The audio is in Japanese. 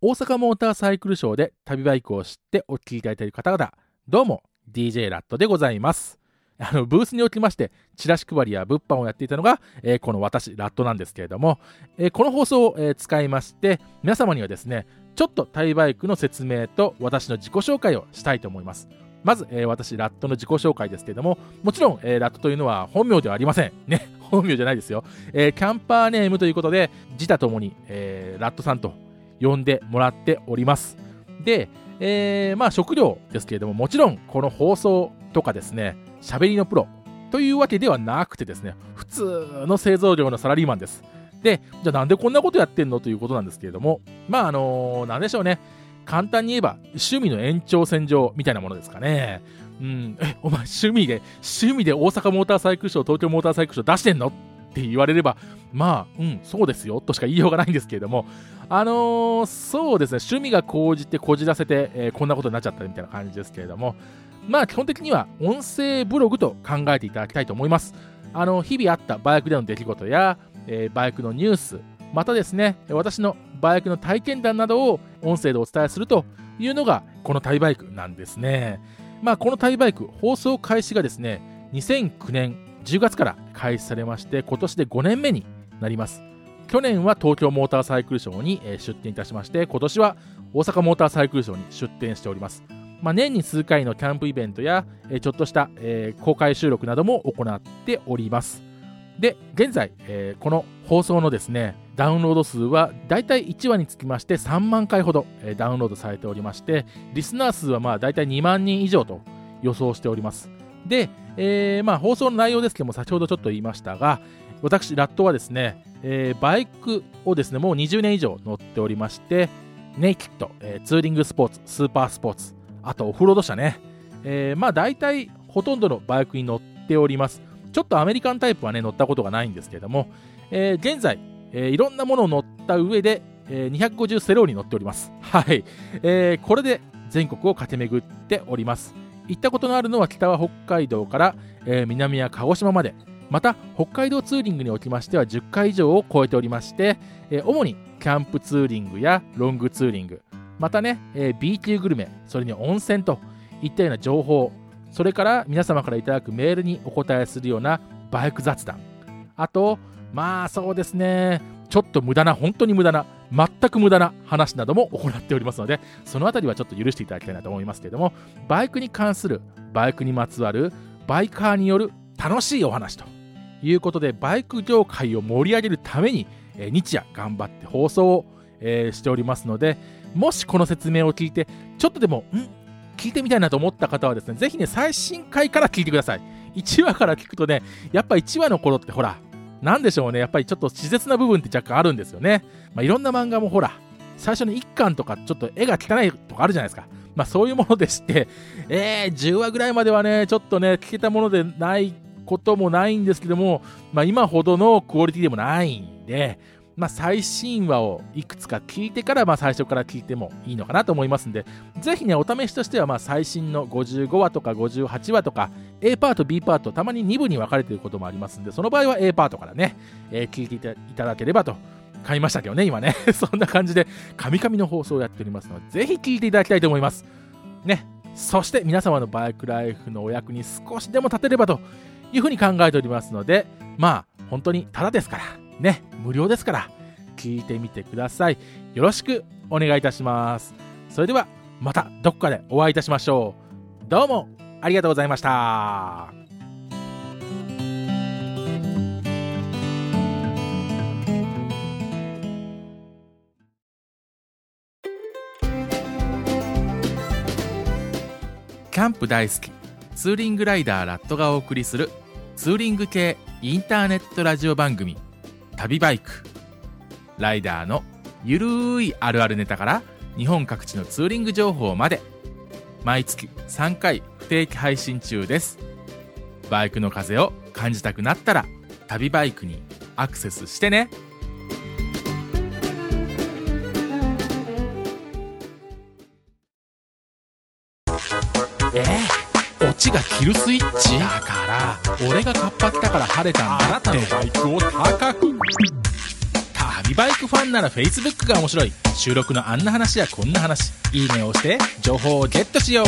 大阪モーターサイクルショーで旅バイクを知ってお聞きいただいている方々、どうも、DJ ラットでございます。あの、ブースにおきまして、チラシ配りや物販をやっていたのが、えー、この私、ラットなんですけれども、えー、この放送を、えー、使いまして、皆様にはですね、ちょっとタイバイクの説明と私の自己紹介をしたいと思います。まず、えー、私、ラットの自己紹介ですけれども、もちろん、えー、ラットというのは本名ではありません。ね、本名じゃないですよ。えー、キャンパーネームということで、自他ともに、えー、ラットさんと呼んでもらっております。で、えー、まあ食料ですけれども、もちろんこの放送とかですね、喋りのプロというわけではなくてですね、普通の製造業のサラリーマンです。で、じゃあなんでこんなことやってんのということなんですけれども、まああのー、なんでしょうね。簡単に言えば趣味の延長線上みたいなものですかね。うん、え、お前趣味で、趣味で大阪モーターサイクルショー、東京モーターサイクルショー出してんのっって言われれば、まあ、うん、そうですよとしか言いようがないんですけれども、あのー、そうですね、趣味が高じてこじらせて、えー、こんなことになっちゃったみたいな感じですけれども、まあ、基本的には音声ブログと考えていただきたいと思います。あの、日々あったバイクでの出来事や、えー、バイクのニュース、またですね、私のバイクの体験談などを音声でお伝えするというのが、このタイバイクなんですね。まあ、このタイバイク、放送開始がですね、2009年10月から開始されまして、今年で5年目になります。去年は東京モーターサイクルショーに出展いたしまして、今年は大阪モーターサイクルショーに出展しております。まあ、年に数回のキャンプイベントや、ちょっとした、公開収録なども行っております。で、現在、この放送のですね、ダウンロード数はだいたい1話につきまして3万回ほど、ダウンロードされておりまして、リスナー数はまあだいたい2万人以上と予想しております。で、えー、まあ放送の内容ですけども、先ほどちょっと言いましたが、私、ラットはですね、えー、バイクをですね、もう20年以上乗っておりまして、ネイキッド、えー、ツーリングスポーツ、スーパースポーツ、あとオフロード車ね、えー、まあ大体ほとんどのバイクに乗っております。ちょっとアメリカンタイプはね、乗ったことがないんですけれども、えー、現在、えー、いろんなものを乗った上で、えー、250セローに乗っております。はい。えー、これで全国を駆け巡っております。行ったことのあるのは北は北海道から、えー、南は鹿児島まで、また北海道ツーリングにおきましては10回以上を超えておりまして、えー、主にキャンプツーリングやロングツーリング、またね、えー、B 級グルメ、それに温泉といったような情報、それから皆様からいただくメールにお答えするようなバイク雑談、あと、まあそうですね、ちょっと無駄な、本当に無駄な、全く無駄な話なども行っておりますので、そのあたりはちょっと許していただきたいなと思いますけれども、バイクに関する、バイクにまつわる、バイカーによる楽しいお話ということで、バイク業界を盛り上げるために、え日夜頑張って放送を、えー、しておりますので、もしこの説明を聞いて、ちょっとでも、ん？聞いてみたいなと思った方はですね、ぜひね、最新回から聞いてください。1話から聞くとね、やっぱ1話の頃ってほら、なんでしょうね、やっぱりちょっと稚拙な部分って若干あるんですよね。まあ、いろんな漫画もほら、最初の1巻とかちょっと絵が汚いとかあるじゃないですか。まあそういうものでして、えー、10話ぐらいまではね、ちょっとね、聞けたものでないこともないんですけども、まあ今ほどのクオリティでもないんで、まあ、最新話をいくつか聞いてから、まあ、最初から聞いてもいいのかなと思いますんで、ぜひね、お試しとしては、まあ、最新の55話とか58話とか、A パート、B パート、たまに2部に分かれていることもありますんで、その場合は A パートからね、えー、聞いていただければと。買いましたけどね、今ね。そんな感じで、カミカミの放送をやっておりますので、ぜひ聞いていただきたいと思います。ね。そして皆様のバイクライフのお役に少しでも立てればというふうに考えておりますので、まあ、本当にただですから、ね、無料ですから、聞いてみてください。よろしくお願いいたします。それでは、またどこかでお会いいたしましょう。どうもありがとうございました。キャンプ大好きツーリングライダーラットがお送りするツーリング系インターネットラジオ番組旅バイク。ライダーのゆるいあるあるネタから日本各地のツーリング情報まで。毎月3回不定期配信中です。バイクの風を感じたくなったら旅バイクにアクセスしてね。えオちがキルスイッチ？だから俺がカッパ着たから晴れたんだあなたのバイクを高く旅バイクファンなら Facebook が面白い。収録のあんな話やこんな話。いいねを押して情報をゲットしよう。